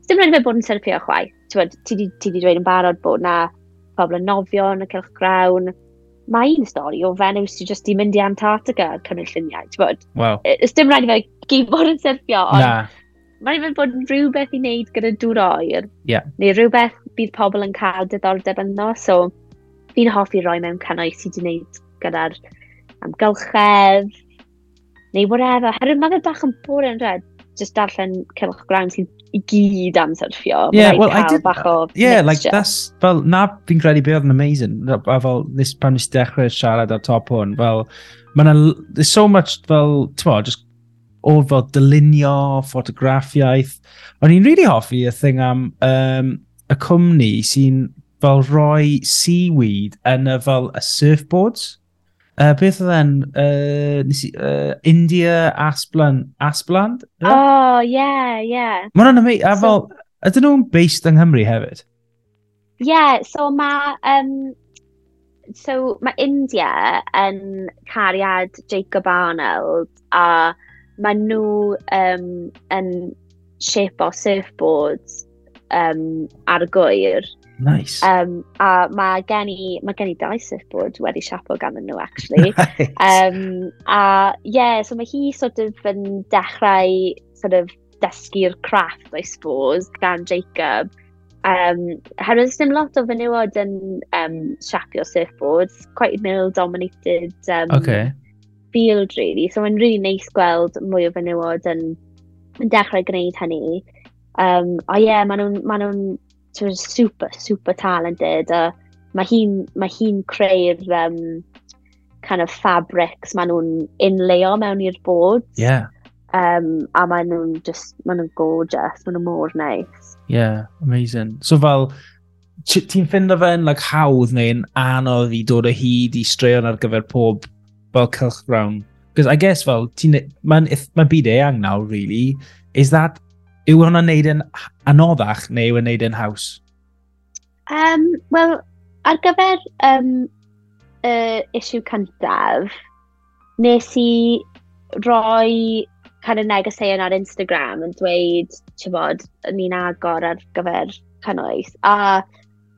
Dim rhaid i fe bod yn therapio chwaith. Ti'n bod, Ti wedi dweud yn barod bod na pobl yn nofio yn y cilch grawn. Mae un stori o fenyw sy'n just i mynd i Antarctica yn cynnig lluniau. Ti'n bod? Wow. Ys dim rhaid i fe gyd bod yn syrfio, ond mae'n mynd bod rhywbeth i wneud gyda dŵr oer. Yeah. Neu rhywbeth bydd pobl yn cael diddordeb yno. So, fi'n hoffi roi mewn cynnwys sydd wedi wneud gyda'r amgylchedd, neu whatever. Herwydd mae fe bach yn boring yn rhaid, just darllen Cylch grawn sydd i gyd am syrffio. Yeah, well, I did... Bach o yeah, mixture. like, that's... Fel, na fi'n credu beth oedd yn amazing. A fel, this, pan nes dechrau siarad ar top hwn, fel, well, mae'n... There's so much, fel, well, ti'n just o fel dylunio, ffotograffiaeth. O'n i'n really hoffi y thing am um, y cwmni sy'n fel roi seaweed yn y fel y surfboards. Uh, beth oedd e'n uh, nisi, uh, India Asplan, Aspland? Yeah? Oh, yeah, yeah. Mae hwnna'n amazing. A fel, so, ydyn nhw'n based yng Nghymru hefyd? Yeah, so mae um, so mae India yn cariad Jacob Arnold a uh, mae nhw um, yn shape o surfboards um, ar y gwyr. Nice. Um, a mae gen i, mae gen i dau surfboard wedi siapo gan nhw, actually. Nice. Um, a, yeah, so mae hi sort of yn dechrau sort of dysgu'r craft, I suppose, gan Jacob. Um, Herwydd ddim lot o fenywod yn um, siapio surfboards, quite male-dominated um, okay field, really. So, mae'n really neis gweld mwy o fenywod yn, yn dechrau gwneud hynny. Um, a ie, yeah, maen nhw'n ma nhw super, super talented. A mae hi'n ma hi creu'r um, kind of fabrics maen nhw'n inleo mewn i'r boards. Yeah. Um, a maen nhw'n just, maen nhw'n gorgeous, maen nhw'n mor nice. Yeah, amazing. So fel, ti'n ffindo fe'n like, hawdd neu'n anodd i dod o hyd i straeon ar gyfer pob fel cylch. Because I guess fel, mae'n ma byd eang nawr, really, is that, yw hwnna'n neud yn anoddach neu yw yn neud yn haws? Um, Wel, ar gyfer um, uh, issue cyntaf, nes i roi kind of negeseuon ar Instagram yn dweud, ti'n bod, ni'n agor ar gyfer cynnwys. A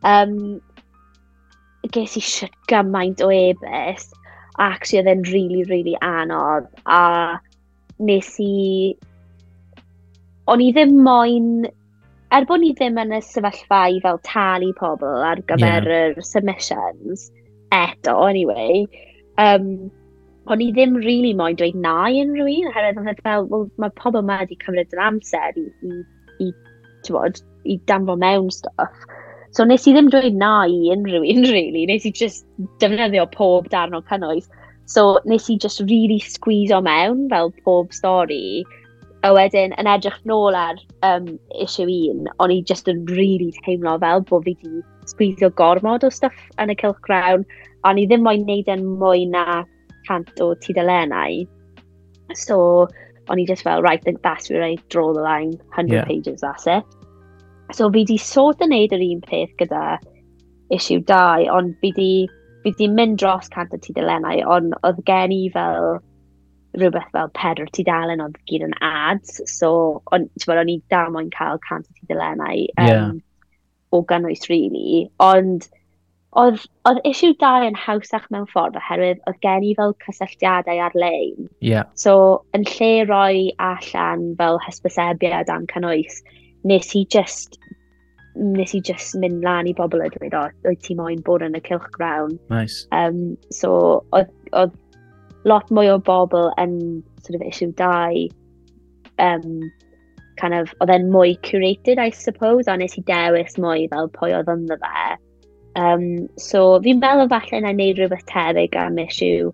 um, ges i shit gymaint o e-bus actually oedd e'n really, really anodd. A nes i... O'n i ddim moyn... Er bod ni ddim yn y sefyllfa i fel talu pobl ar gyfer yeah. yr submissions, eto, anyway, um, o'n i ddim really moyn dweud na i unrhyw un, oherwydd oedd fel, well, mae pobl yma wedi cymryd yr amser i, i, i, bod, i danfo mewn stuff. So nes i ddim dweud na i unrhyw un, really. Nes i just defnyddio pob darn o cynnwys. So nes i just really squeezeo mewn fel pob stori. A wedyn, yn edrych nôl ar um, issue un, o'n i just yn really teimlo fel bod fi wedi squeezio gormod o stuff yn y cilch grawn. A o'n i ddim moyn neud yn mwy na cant o tudalenau. So, o'n i just fel, right, that's where I draw the line, 100 yeah. pages, that's it. So fi di sort yn neud yr un peth gyda issue 2, ond fi di, fi di mynd dros cant y tudalennau, ond oedd gen i fel rhywbeth fel pedwar tudalen oedd gyd yn ads, so on, bod, o'n i dal moyn cael cant y tudalennau um, yeah. o gynnwys really, ond oedd, oedd issue 2 yn hawsach mewn ffordd oherwydd oedd gen i fel cysylltiadau ar-lein. Yeah. So yn lle roi allan fel hysbysebiad am cynnwys, nes i just nes i just mynd lan i bobl a dweud, o, oedd ti moyn bod yn y cilch grawn. Nice. Um, so, oedd lot mwy o bobl yn sort of issue 2, um, kind of, oedd e'n mwy curated, I suppose, a nes i dewis mwy fel pwy oedd ynddo fe. Um, so, fi'n meddwl falle na wneud rhywbeth tebyg am issue,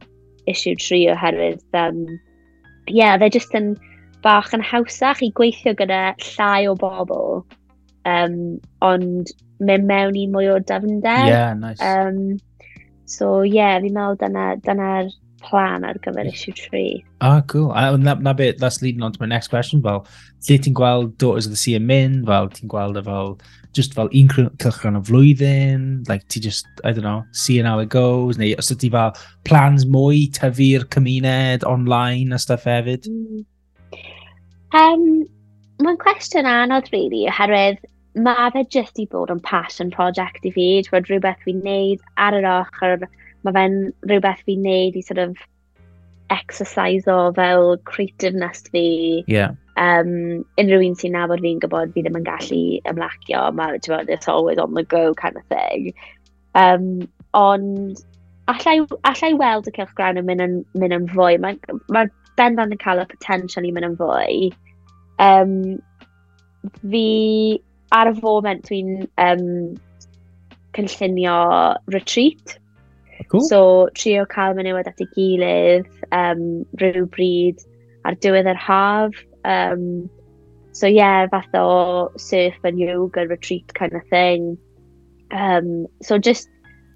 issue 3 oherwydd, um, yeah, they're just yn, bach yn hawsach i gweithio gyda llai o bobl, um, ond mynd mewn i mwy o dyfnder. Yeah, nice. Um, so, yeah, fi'n meddwl dyna'r dyna, plan ar gyfer issue 3. Ah, cool. A na, na bit, that's leading on to my next question, fel, lle ti'n gweld Daughters of the Sea yn mynd, fel, ti'n gweld e fel, just fel un cylchgron o flwyddyn, like, ti just, I don't know, seeing how it goes, neu os ydy fel plans mwy tyfu'r cymuned online a stuff hefyd? Mm. Um, Mae'n cwestiwn anodd, really, oherwydd mae fe jyst i bod yn passion project i fi. Dwi'n rhywbeth fi'n neud ar yr ochr, mae fe'n rhywbeth fi'n neud i sort of exercise o fel creativeness fi. Yeah. Um, unrhyw un sy'n nabod fi'n gwybod fi ddim yn gallu ymlacio, mae it's always on the go kind of thing. Um, ond allai, allai weld y cilch grawn yn mynd yn, mynd yn fwy. Mae'r ma bendant yn cael y potential i mynd yn fwy. Um, fi ar y foment dwi'n um, cynllunio retreat. Cool. So trio cael menywod at ei gilydd, um, rhyw bryd ar diwedd yr haf. Um, so ie, yeah, fath o surf and yoga retreat kind of thing. Um, so just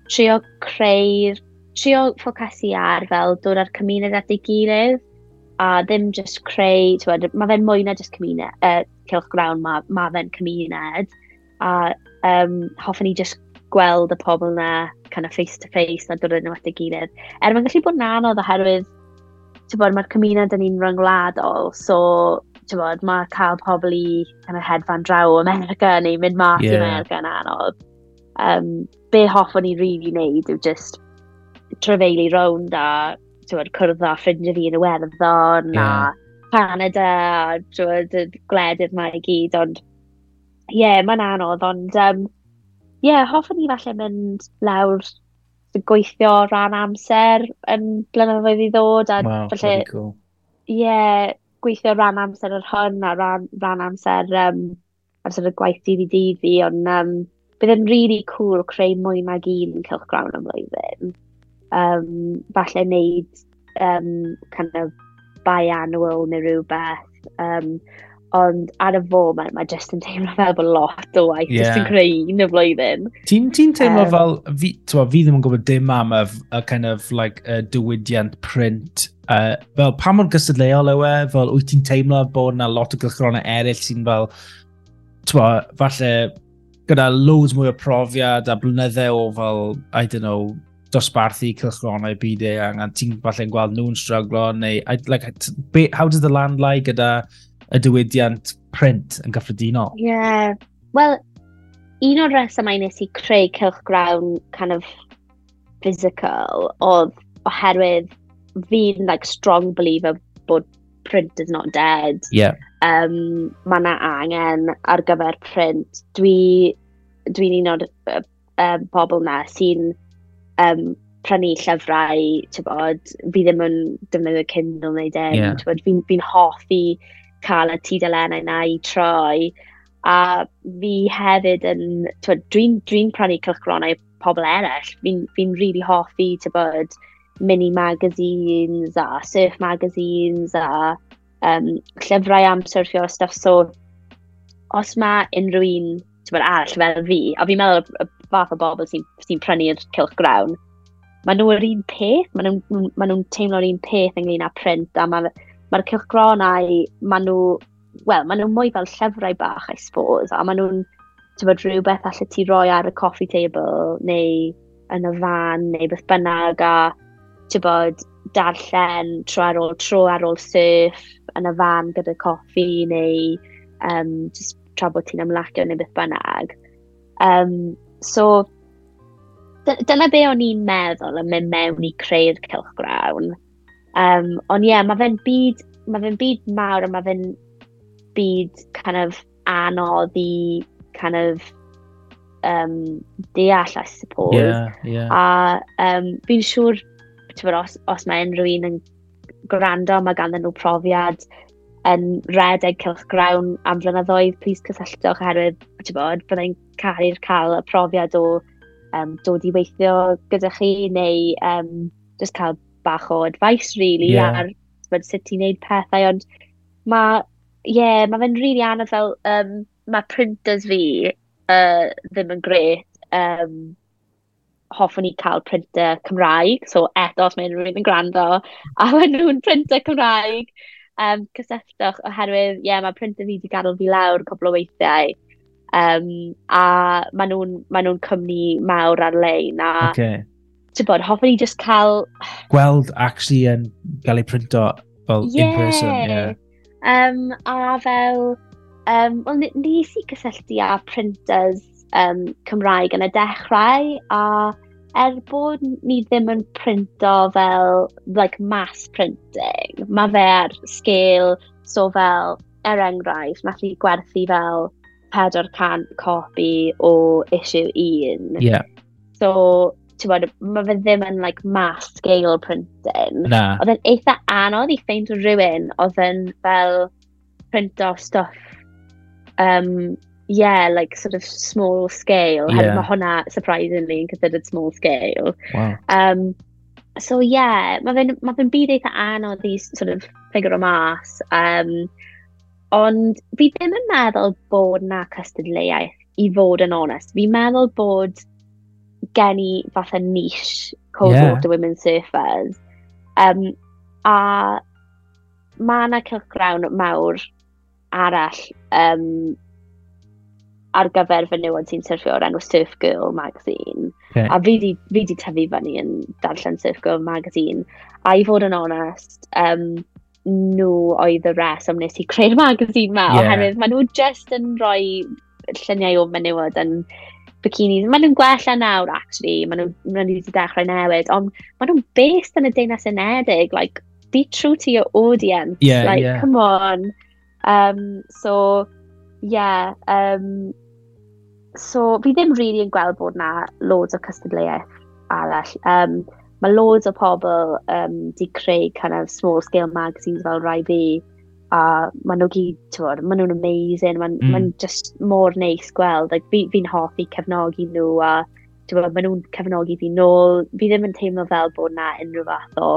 trio creu'r, trio ffocasu ar fel dod â'r cymuned at ei gilydd a ddim just creu, tywed, mae fe'n mwy na just cymuned, uh, cilch grawn, mae ma fe'n cymuned, a um, hoffwn ni just gweld y pobl na kind of face to face na dod yn at y gilydd. Er mae'n gallu bod yn anodd oherwydd bod, mae'r cymuned yn un ryngwladol, so bod, mae cael pobl i kind of hedfan draw America neu mynd mas yeah. i America yn anodd. Um, be hoffwn ni rili really wneud yw just trefeili rownd a tywed, cwrdd â ffrindiau fi yn y werddon yeah. a Canada a tywed, y gledydd mae i gyd, ond ie, yeah, mae'n anodd, ond ie, um, yeah, hoffwn ni falle mynd lawr gweithio rhan amser yn blynyddoedd i ddod a wow, falle, ie, cool. yeah, gweithio ran amser yr hwn a ran, ran amser um, ar amser y gwaith dydd i dydd fi, ond um, bydd yn really cool creu mwy nag un cilch grawn am flwyddyn um, falle wneud um, kind of biannual neu rhywbeth. Um, ond ar y foment mae jyst yn teimlo fel bod lot o waith yeah. jyst yn creu un y flwyddyn. Ti'n ti teimlo um, fel, fi, twa, fi ddim yn gwybod dim am y, y kind of like, y diwydiant print. Uh, fel, pa mor gysadleol yw e? Fel, wyt ti'n teimlo bod na lot o gylchronau eraill sy'n fel, twa, falle, gyda loads mwy o profiad a blynyddau o fel, I don't know, dosbarthu cylchronau byd e a ti'n falle'n gweld nhw'n struglo, neu, I, like, be, how does the land lie gyda y diwydiant print yn gyffredinol? Ie, yeah. wel, un o'r resymau nes i creu cylch grawn kind of physical oedd oherwydd fi'n like strong believer bod print is not dead. Yeah. Um, mae yna angen ar gyfer print. Dwi, dwi'n un o'r uh, uh, bobl na sy'n um, prynu llyfrau, bod, fi ddim yn defnyddio Kindle neu dim, yeah. tybod, fi'n fi, hoffi cael y tudalennau na i troi, a fi hefyd yn, tybod, dwi'n dwi, prynu cylchgronau pobl eraill, fi'n fi really hoffi, tybod, mini magazines a surf magazines a um, llyfrau am surfio a stuff, so os mae unrhyw un, bod, arall fel fi, a fi'n meddwl y fath o bobl sy'n sy prynu'r cilch grawn, maen nhw yr un peth, maen nhw'n ma nhw teimlo'r un peth ynglyn â print, a mae'r ma cylch gronau, maen nhw, wel, maen nhw mwy fel llyfrau bach, I suppose, a maen nhw'n, ti'n rhywbeth allai ti roi ar y coffee table, neu yn y fan, neu beth bynnag, a ti'n bod, darllen tro ar ôl tro ar ôl surf yn y fan gyda coffi neu um, just tra bod ti'n ymlacio neu beth bynnag. Um, so, dyna be o'n i'n meddwl yn mynd mewn i creu'r cilchgrawn. Um, ond ie, yeah, mae fe'n byd, ma fe byd mawr a mae fe'n byd kind of anodd i kind of um, deall, I suppose. Yeah, yeah. A um, fi'n siŵr, os, os mae unrhyw un yn gwrando, mae ganddyn nhw profiad yn redeg cylchgrawn am flynyddoedd, please cysylltwch oherwydd, ti'n bod, byddai'n caru'r cael y profiad o um, dod i weithio gyda chi, neu um, just cael bach o advice, really, yeah. ar bod, sut ti'n neud pethau, ond mae, ie, yeah, mae fe'n rili really anodd fel, um, mae printers fi uh, ddim yn gret, um, hoffwn i cael printer Cymraeg, so eto os mae'n rhywun yn gwrando, a maen nhw'n printer Cymraeg, um, cysylltwch oherwydd, ie, yeah, mae printer fi wedi gadael fi lawr cwbl o weithiau. Um, a maen nhw'n ma nhw cymni mawr ar-lein a okay. ti'n bod, hoffwn i just cael... Gweld actually yn gael ei printo fel yeah. in person. Yeah. Um, a fel, um, well, nes i cysylltu â printers um, Cymraeg yn y dechrau a er bod ni ddim yn printo fel, like, mass printing, mae fe ar sgil, so fel, er enghraifft, nath i gwerthu fel 400 copi o issue 1. Yeah. So, ti'n bod, mae fe ddim yn like, mass scale printing. Na. Oedd yn eitha anodd i ffeind rhywun oedd yn fel printo stuff um, yeah, like sort of small scale. Yeah. Mae hwnna, surprisingly, yn considered small scale. Wow. Um, so yeah, mae fe'n ma fe byd eitha anodd i sort of figure o mas. Um, ond fi ddim yn meddwl bod na cystadleuaeth i fod yn onest. Fi'n meddwl bod gen i fatha niche called yeah. Water women surfers. Um, a mae yna cilchgrawn mawr arall um, ar gyfer fy newan sy'n syrffio o'r enw Surf Girl magazine. Okay. A fi di, fi di tyfu fyny yn darllen Surf Girl magazine. A i fod yn onest, um, nhw oedd y reswm nes i creu'r magazine ma, yeah. oherwydd maen nhw just yn rhoi lluniau o menywod yn bikinis. Maen nhw'n gwella nawr, actually. Maen nhw, maen nhw wedi dechrau newid, ond maen nhw'n based yn y deunas Unedig. Like, be true to your audience. Yeah, like, yeah. come on. Um, so, yeah, um, so fi ddim really yn gweld bod na loads o cystadleuaeth arall. Um, mae loads o pobl um, di creu kind of small scale magazines fel rai fi a maen nhw gyd, ti'n maen nhw'n amazing, maen, mm. maen just mor neis gweld, like, fi'n fi, hoffi cefnogi nhw a maen nhw'n cefnogi fi nôl, fi ddim yn teimlo fel bod na unrhyw fath o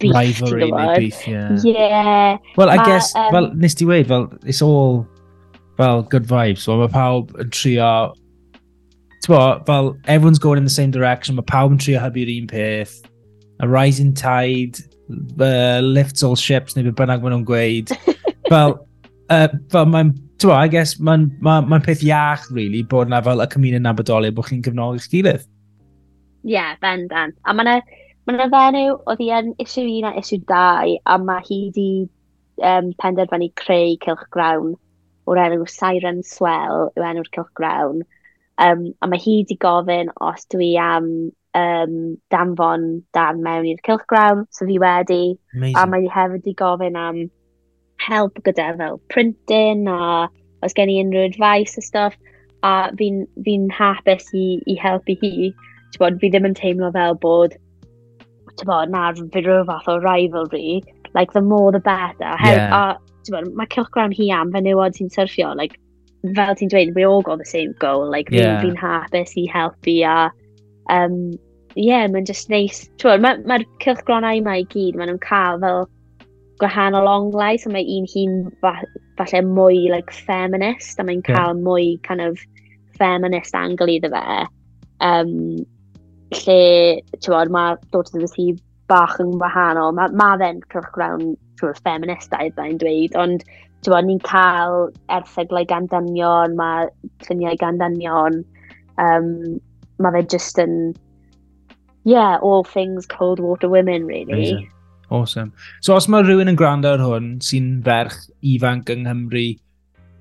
beef, rivalry neu beef, yeah. Yeah. Well, I ma, guess, um, well, nes ti weid, well, it's all fel good vibes. So mae pawb yn trio... Bo, fel, everyone's going in the same direction. Mae pawb yn trio hybu'r un peth. A rising tide uh, lifts all ships, neu beth bynnag maen nhw'n gweud. fel, uh, fel mae'n... Bo, I guess, mae'n ma, ma peth iach, really, bod na fel y cymuned nabydolig bod chi'n cefnogi'ch gilydd. Ie, yeah, bendant. A mae yna ma, na, fenyw oedd hi yn issue un a issue dau, a mae hi wedi um, penderfynu creu cilch grawn o'r enw Siren Swell yw enw'r cilchgrawn. Um, a mae hi wedi gofyn os dwi am um, danfon dan mewn i'r cilchgrawn, so fi wedi. Amazing. A mae hi hefyd wedi gofyn am help gyda fel printing a os gen i unrhyw advice a stuff. A fi'n fi, hapus i, i helpu hi. Bod, fi ddim yn teimlo fel bod bod, na, fi rhyw fath o rivalry. Like, the more the better. Yeah. A bod, mae Cylchgrawn hi am fenywod sy'n surfio, like, fel ti'n dweud, we all got the same goal, like, yeah. fi'n hapus i helpu a, um, yeah, mae'n just neis. Mae'r ma, ma cylchgronau mae i gyd, maen nhw'n cael fel gwahanol onglau, so mae un hi'n falle mwy like, feminist, a mae'n cael yeah. mwy kind of feminist angle iddo fe. Um, lle, ti'n bod, mae Daughter of the Sea bach yn wahanol. Mae ma fe'n cylchgrawn siwr ffeministau byddai'n dweud, ond bod, ni'n cael erthyglau gan dynion, mae lluniau gan dynion, um, mae fe just yn, yeah, all things cold water women, really. Amazing. Awesome. So os mae rhywun yn gwrando ar hwn sy'n ferch ifanc yng Nghymru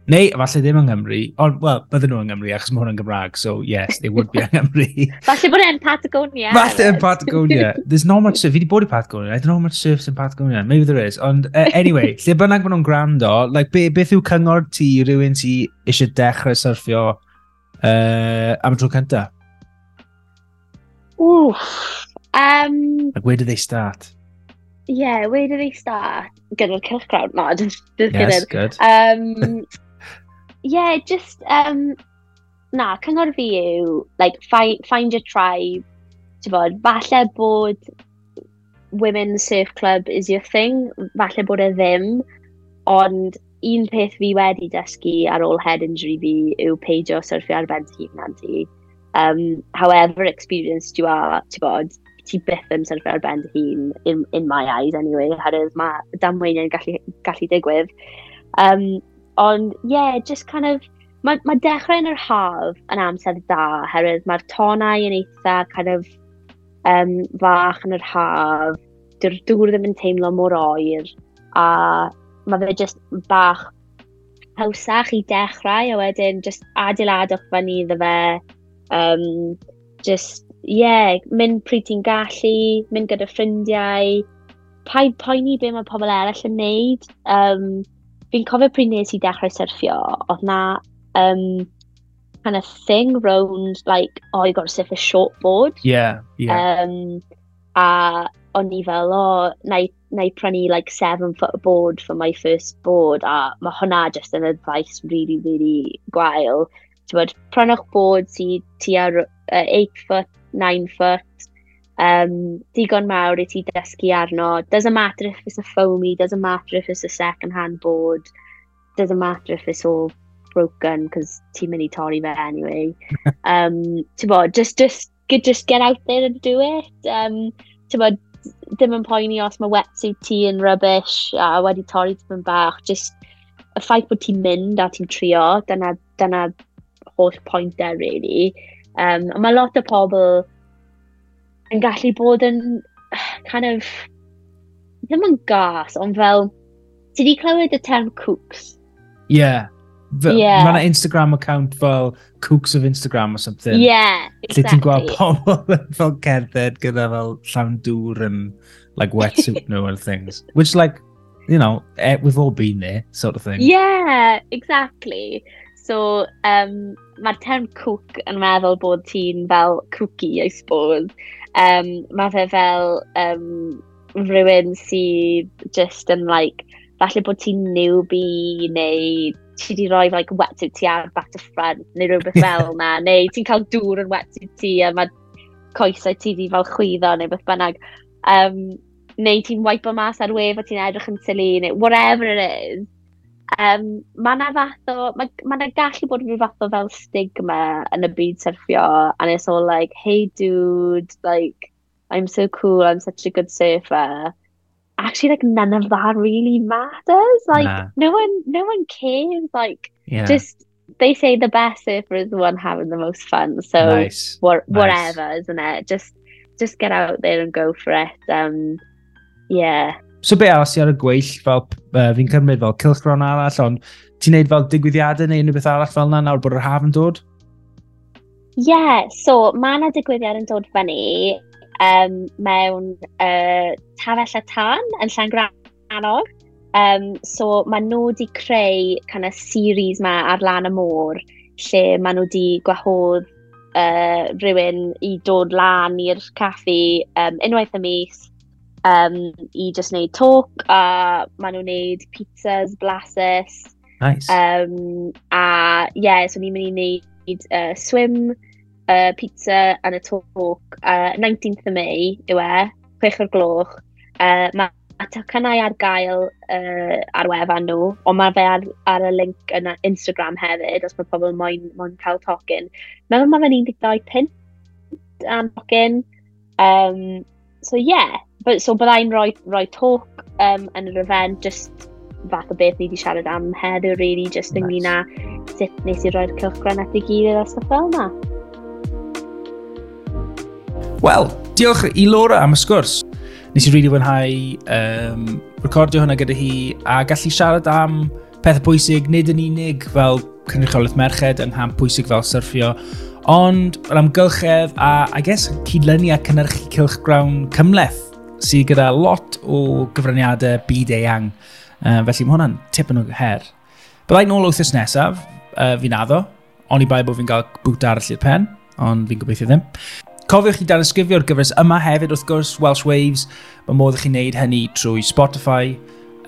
Neu, falle ddim yng Nghymru, ond, wel, bydden nhw yng Nghymru, achos mae hwn yn Gymraeg, so yes, they would be yng Nghymru. falle bod e'n Patagonia. Falle yn Patagonia. There's not much surf. Fi wedi bod i Patagonia. I don't know how much surf's in Patagonia. Maybe there is. Ond, uh, anyway, lle bynnag maen nhw'n gwrando, like, be, beth yw cyngor ti rhywun ti eisiau dechrau surfio uh, am y tro cynta? Oof. Um, like, where do they start? Yeah, where do they start? Gyda'r cylch crowd, no, just, just yes, kidding. good. Um, yeah, just, um, na, cyngor fi yw, like, fi find your tribe, ti'n bod, falle bod women's surf club is your thing, falle bod e ddim, ond un peth fi wedi dysgu ar ôl head injury fi yw peidio syrffio ar ben hyn na ti. Um, however experienced you are, ti'n bod, ti byth yn syrffio ar bent hun in, in my eyes anyway, herwydd mae damweiniau'n gallu, gallu digwydd. Um, Ond ie, yeah, just kind of, mae ma dechrau yn yr haf yn amser da, herwydd mae'r tonau yn eitha kind of um, fach yn yr haf, dyw'r dŵr ddim yn teimlo mor oer, a mae fe just bach hawsach i dechrau, a wedyn just adeiladwch fyny iddo fe, um, just, ie, yeah, mynd pryd ti'n gallu, mynd gyda ffrindiau, paid poeni be mae pobl eraill yn neud, um, fi'n cofio pryd nes i dechrau syrffio, oedd na um, kind of thing round, like, oh, you got to surf a shortboard. Yeah, yeah. Um, a o'n i fel, o, oh, na i prynu, like, seven foot board for my first board, a mae hwnna just yn advice really, really gwael. Ti'n bod, prynwch board sydd tua uh, 8 foot, 9 foot, um, digon mawr i ti dysgu arno. Doesn't matter if it's a foamy, doesn't matter if it's a second-hand board, doesn't matter if it's all broken, because ti'n mynd i torri fe anyway. um, bod, just, just, just get out there and do it. Um, bod, ddim yn poeni os mae wetsuit ti yn rubbish a wedi torri tipyn bach. Just y ffaith bod ti'n mynd a ti'n trio, dyna, dyna holl pwynt e, really. Um, mae lot o pobl yn gallu bod yn kind of, ddim yn gas, ond fel, ti di clywed y term cooks? Yeah. yeah. Mae yna Instagram account fel Cooks of Instagram or something. Yeah, exactly. Lle ti'n gweld pobl fel cerdded gyda fel llawn dŵr yn like wetsuit nhw and things. Which like, you know, e, we've all been there sort of thing. Yeah, exactly. So, um, mae'r term cook yn meddwl bod ti'n fel cookie, I suppose. Um, mae fe fel um, rhywun sydd just yn like, falle bod ti'n newbie neu ti wedi rhoi like wetsuit ti ar back to front neu rhywbeth fel na, neu ti'n cael dŵr yn wetsuit ti a mae coesau ti wedi fel chwyddo neu beth bynnag. Um, neu ti'n wipe o mas ar wef a ti'n edrych yn silly neu whatever it is. Um, mae yna fath o, mae ma yna gallu bod rhyw fath o fel stigma yn y byd surfio, and it's all like, hey dude, like, I'm so cool, I'm such a good surfer. Actually, like, none of that really matters. Like, Nah. no one, no one cares. Like, Yeah. just, they say the best surfer is the one having the most fun. So, nice. what, Nice. whatever, isn't it? Just, just get out there and go for it. Um, yeah. So be os i ar y gweill, fel uh, fi'n cymryd fel cilchron arall, ond ti'n neud fel digwyddiadau neu unrhyw beth arall fel yna nawr bod yr haf yn dod? Ie, yeah, so mae yna digwyddiad yn dod fyny um, mewn uh, tafell a tan yn Llangranog. Um, so mae nhw wedi creu kind of, series ma ar lan y môr lle mae nhw wedi gwahodd uh, rhywun i dod lan i'r caffi um, unwaith y mis um, i just wneud talk a maen nhw'n wneud pizzas, blasus. Nice. Um, a ie, yeah, so ni'n mynd i wneud uh, swim, uh, pizza and a talk. E, uh, 19th of May yw e, 6 o'r gloch. Uh, mae a tocynnau ar gael uh, ar wefan nhw, ond mae fe ar, ar y link yn Instagram hefyd, os mae pobl moyn, moyn cael tocyn. Meddwl mae fe'n 12 pint am tocyn. Um, so ie, yeah, but, so byddai'n rhoi, rhoi talk um, yn yr event, just fath o beth ni wedi siarad am heddiw, really, just nice. ynglyn â sut nes i roi'r cylchgren at ei gilydd a stuff fel yna. Wel, diolch i Laura am y sgwrs. Nes i rili really fwynhau um, recordio hwnna gyda hi a gallu siarad am peth pwysig, nid yn unig fel cynrychiolaeth merched yng Nghamp pwysig fel syrffio, ond yr amgylchedd a, I guess, cydlynu a cynnyrchu cylchgrawn cymleth sydd gyda lot o gyfraniadau byd eang. Uh, felly mae hwnna'n tip yn o'r her. Byddai'n ôl wythnos nesaf, uh, fi'n addo, ond i bai bod fi'n cael bwt arall i'r pen, ond fi'n gobeithio ddim. Cofiwch chi dan ysgrifio'r gyfres yma hefyd wrth gwrs, Welsh Waves, mae modd i chi wneud hynny trwy Spotify,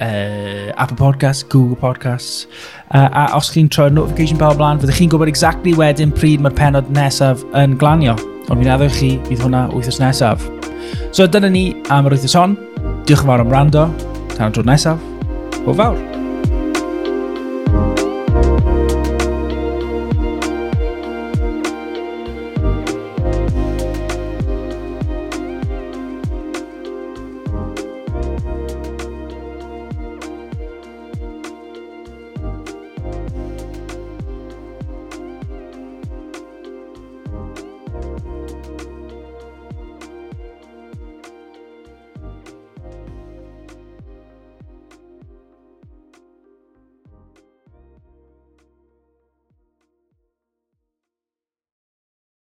uh, Apple Podcasts, Google Podcasts. Uh, a os chi'n troi'r notification bell blaen, fyddwch chi'n gwybod exactly wedyn pryd mae'r penod nesaf yn glanio. Ond fi'n addo chi bydd hwnna wythnos nesaf. So dyna ni am yr wythnos hon. Diolch yn fawr am rando. Tan y tro nesaf. O fawr.